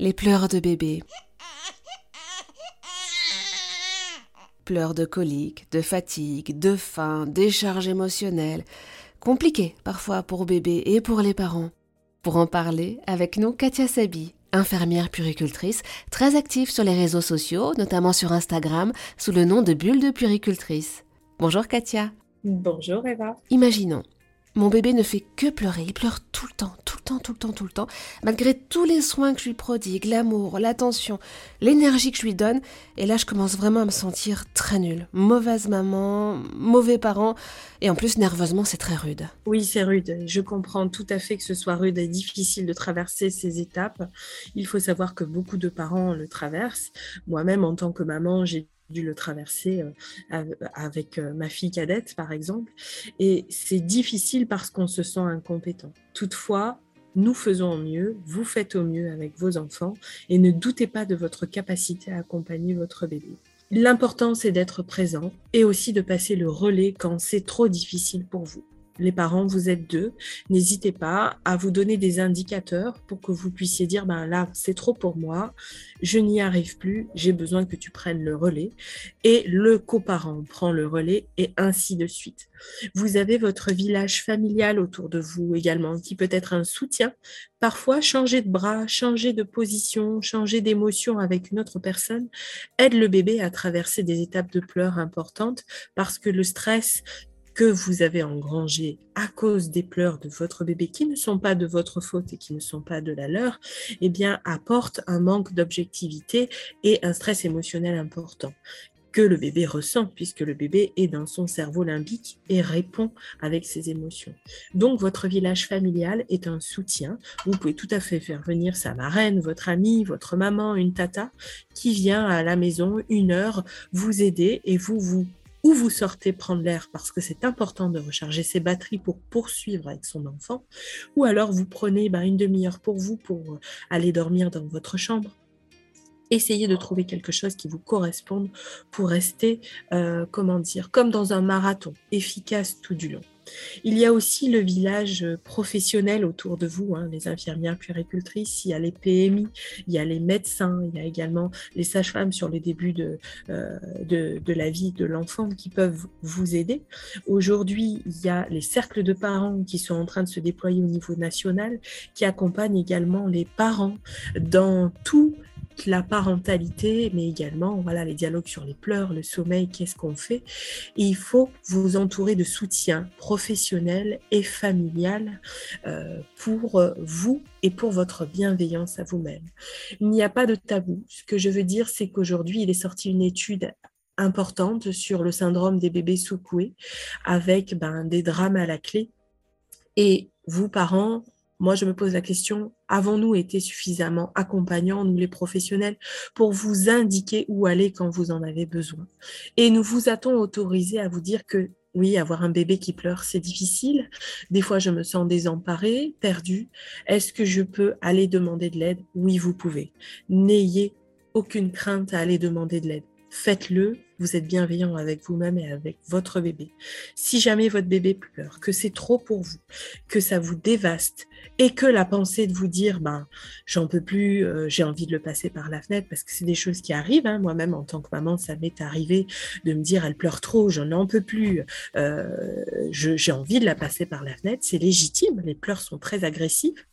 Les pleurs de bébé. Pleurs de colique, de fatigue, de faim, décharge émotionnelle. Compliqué parfois pour bébé et pour les parents. Pour en parler, avec nous Katia Sabi, infirmière puricultrice, très active sur les réseaux sociaux, notamment sur Instagram, sous le nom de Bulle de puricultrice. Bonjour Katia. Bonjour Eva. Imaginons, mon bébé ne fait que pleurer, il pleure tout le temps, tout le temps, tout le temps, tout le temps, malgré tous les soins que je lui prodigue, l'amour, l'attention, l'énergie que je lui donne, et là je commence vraiment à me sentir très nulle. Mauvaise maman, mauvais parent, et en plus nerveusement c'est très rude. Oui, c'est rude. Je comprends tout à fait que ce soit rude et difficile de traverser ces étapes. Il faut savoir que beaucoup de parents le traversent. Moi-même, en tant que maman, j'ai dû le traverser euh, avec euh, ma fille cadette, par exemple. Et c'est difficile parce qu'on se sent incompétent. Toutefois, nous faisons au mieux, vous faites au mieux avec vos enfants et ne doutez pas de votre capacité à accompagner votre bébé. L'important, c'est d'être présent et aussi de passer le relais quand c'est trop difficile pour vous les parents, vous êtes deux, n'hésitez pas à vous donner des indicateurs pour que vous puissiez dire, ben là, c'est trop pour moi, je n'y arrive plus, j'ai besoin que tu prennes le relais. Et le coparent prend le relais et ainsi de suite. Vous avez votre village familial autour de vous également, qui peut être un soutien. Parfois, changer de bras, changer de position, changer d'émotion avec une autre personne aide le bébé à traverser des étapes de pleurs importantes parce que le stress que vous avez engrangé à cause des pleurs de votre bébé qui ne sont pas de votre faute et qui ne sont pas de la leur, eh bien, apporte un manque d'objectivité et un stress émotionnel important que le bébé ressent, puisque le bébé est dans son cerveau limbique et répond avec ses émotions. Donc, votre village familial est un soutien. Vous pouvez tout à fait faire venir sa marraine, votre amie, votre maman, une tata, qui vient à la maison une heure vous aider et vous vous ou vous sortez prendre l'air parce que c'est important de recharger ses batteries pour poursuivre avec son enfant, ou alors vous prenez bah, une demi-heure pour vous pour euh, aller dormir dans votre chambre. Essayez de trouver quelque chose qui vous corresponde pour rester, euh, comment dire, comme dans un marathon, efficace tout du long. Il y a aussi le village professionnel autour de vous, hein, les infirmières puéricultrices, il y a les PMI, il y a les médecins, il y a également les sages-femmes sur les débuts euh, de, de, la vie de l'enfant qui peuvent vous aider. Aujourd'hui, il y a les cercles de parents qui sont en train de se déployer au niveau national, qui accompagnent également les parents dans tout la parentalité, mais également voilà les dialogues sur les pleurs, le sommeil, qu'est-ce qu'on fait. Il faut vous entourer de soutien professionnel et familial euh, pour euh, vous et pour votre bienveillance à vous-même. Il n'y a pas de tabou. Ce que je veux dire, c'est qu'aujourd'hui, il est sorti une étude importante sur le syndrome des bébés secoués avec ben, des drames à la clé. Et vous, parents, moi, je me pose la question, avons-nous été suffisamment accompagnants, nous les professionnels, pour vous indiquer où aller quand vous en avez besoin? Et nous vous a-t-on autorisé à vous dire que oui, avoir un bébé qui pleure, c'est difficile? Des fois, je me sens désemparée, perdue. Est-ce que je peux aller demander de l'aide? Oui, vous pouvez. N'ayez aucune crainte à aller demander de l'aide faites-le. Vous êtes bienveillant avec vous-même et avec votre bébé. Si jamais votre bébé pleure, que c'est trop pour vous, que ça vous dévaste et que la pensée de vous dire, ben, j'en peux plus, euh, j'ai envie de le passer par la fenêtre parce que c'est des choses qui arrivent. Hein. Moi-même, en tant que maman, ça m'est arrivé de me dire, elle pleure trop, je n'en peux plus, euh, j'ai envie de la passer par la fenêtre. C'est légitime. Les pleurs sont très agressifs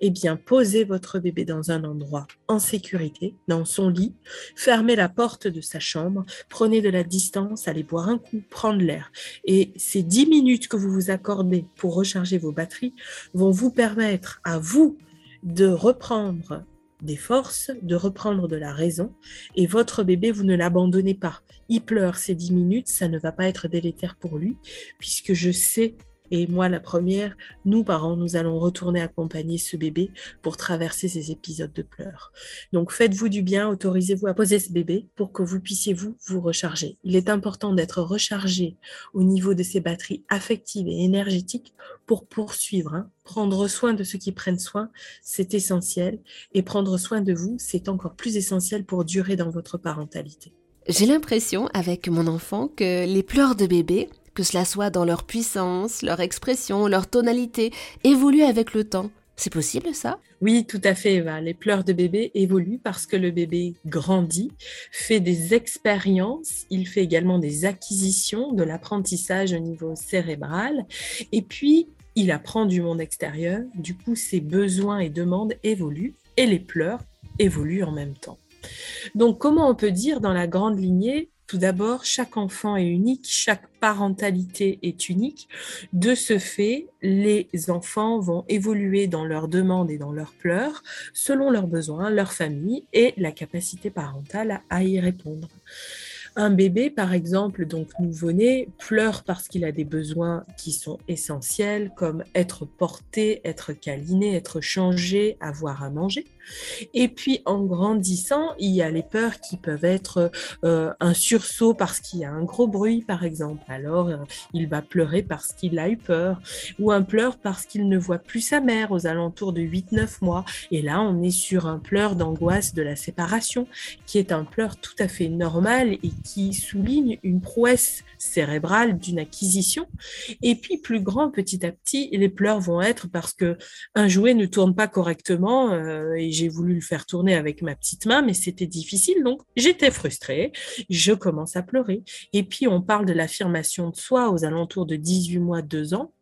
eh bien, posez votre bébé dans un endroit en sécurité, dans son lit, fermez la porte de sa chambre, prenez de la distance, allez boire un coup, prendre l'air. Et ces 10 minutes que vous vous accordez pour recharger vos batteries vont vous permettre à vous de reprendre des forces, de reprendre de la raison. Et votre bébé, vous ne l'abandonnez pas. Il pleure ces 10 minutes, ça ne va pas être délétère pour lui, puisque je sais et moi, la première, nous, parents, nous allons retourner accompagner ce bébé pour traverser ces épisodes de pleurs. Donc, faites-vous du bien, autorisez-vous à poser ce bébé pour que vous puissiez vous, vous recharger. Il est important d'être rechargé au niveau de ses batteries affectives et énergétiques pour poursuivre. Hein. Prendre soin de ceux qui prennent soin, c'est essentiel. Et prendre soin de vous, c'est encore plus essentiel pour durer dans votre parentalité. J'ai l'impression avec mon enfant que les pleurs de bébé que cela soit dans leur puissance, leur expression, leur tonalité, évoluent avec le temps, C'est possible ça? Oui, tout à fait, Eva. Les pleurs de bébé évoluent parce que le bébé grandit, fait des expériences, il fait également des acquisitions, de l'apprentissage au niveau cérébral, et puis il apprend du monde extérieur, du coup ses besoins et demandes évoluent, et les pleurs évoluent en même temps. Donc comment on peut dire dans la grande lignée tout d'abord, chaque enfant est unique, chaque parentalité est unique. De ce fait, les enfants vont évoluer dans leurs demandes et dans leurs pleurs selon leurs besoins, leur famille et la capacité parentale à y répondre. Un bébé, par exemple, donc nouveau-né, pleure parce qu'il a des besoins qui sont essentiels, comme être porté, être câliné, être changé, avoir à manger. Et puis, en grandissant, il y a les peurs qui peuvent être euh, un sursaut parce qu'il y a un gros bruit, par exemple. Alors, euh, il va pleurer parce qu'il a eu peur, ou un pleur parce qu'il ne voit plus sa mère aux alentours de 8-9 mois. Et là, on est sur un pleur d'angoisse de la séparation, qui est un pleur tout à fait normal et qui souligne une prouesse cérébrale d'une acquisition. Et puis plus grand, petit à petit, les pleurs vont être parce que un jouet ne tourne pas correctement euh, j'ai voulu le faire tourner avec ma petite main, mais c'était difficile, donc j'étais frustrée. Je commence à pleurer. Et puis on parle de l'affirmation de soi aux alentours de 18 mois, 2 ans.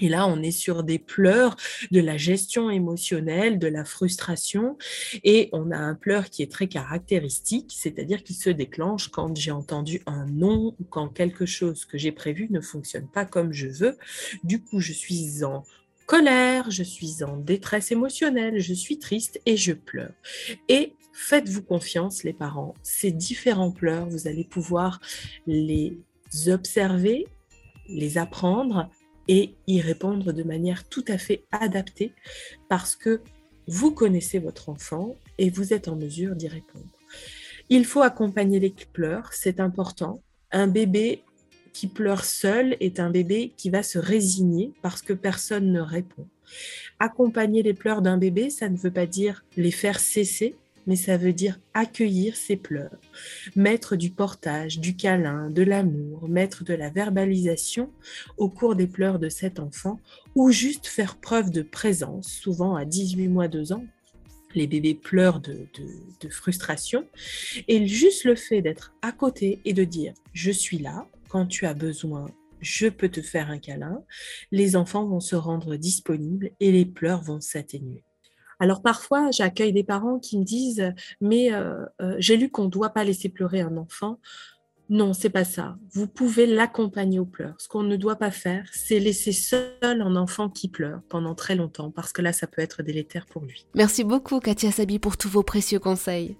Et là, on est sur des pleurs, de la gestion émotionnelle, de la frustration. Et on a un pleur qui est très caractéristique, c'est-à-dire qu'il se déclenche quand j'ai entendu un non ou quand quelque chose que j'ai prévu ne fonctionne pas comme je veux. Du coup, je suis en colère, je suis en détresse émotionnelle, je suis triste et je pleure. Et faites-vous confiance, les parents. Ces différents pleurs, vous allez pouvoir les observer, les apprendre et y répondre de manière tout à fait adaptée parce que vous connaissez votre enfant et vous êtes en mesure d'y répondre. Il faut accompagner les pleurs, c'est important. Un bébé qui pleure seul est un bébé qui va se résigner parce que personne ne répond. Accompagner les pleurs d'un bébé, ça ne veut pas dire les faire cesser, mais ça veut dire accueillir ses pleurs, mettre du portage, du câlin, de l'amour, mettre de la verbalisation au cours des pleurs de cet enfant, ou juste faire preuve de présence, souvent à 18 mois, 2 ans. Les bébés pleurent de, de frustration. Et juste le fait d'être à côté et de dire je suis là, quand tu as besoin, je peux te faire un câlin, les enfants vont se rendre disponibles et les pleurs vont s'atténuer. Alors parfois, j'accueille des parents qui me disent mais euh, euh, j'ai lu qu'on ne doit pas laisser pleurer un enfant. Non, c'est pas ça. Vous pouvez l'accompagner aux pleurs. Ce qu'on ne doit pas faire, c'est laisser seul un enfant qui pleure pendant très longtemps, parce que là, ça peut être délétère pour lui. Merci beaucoup, Katia Sabi, pour tous vos précieux conseils.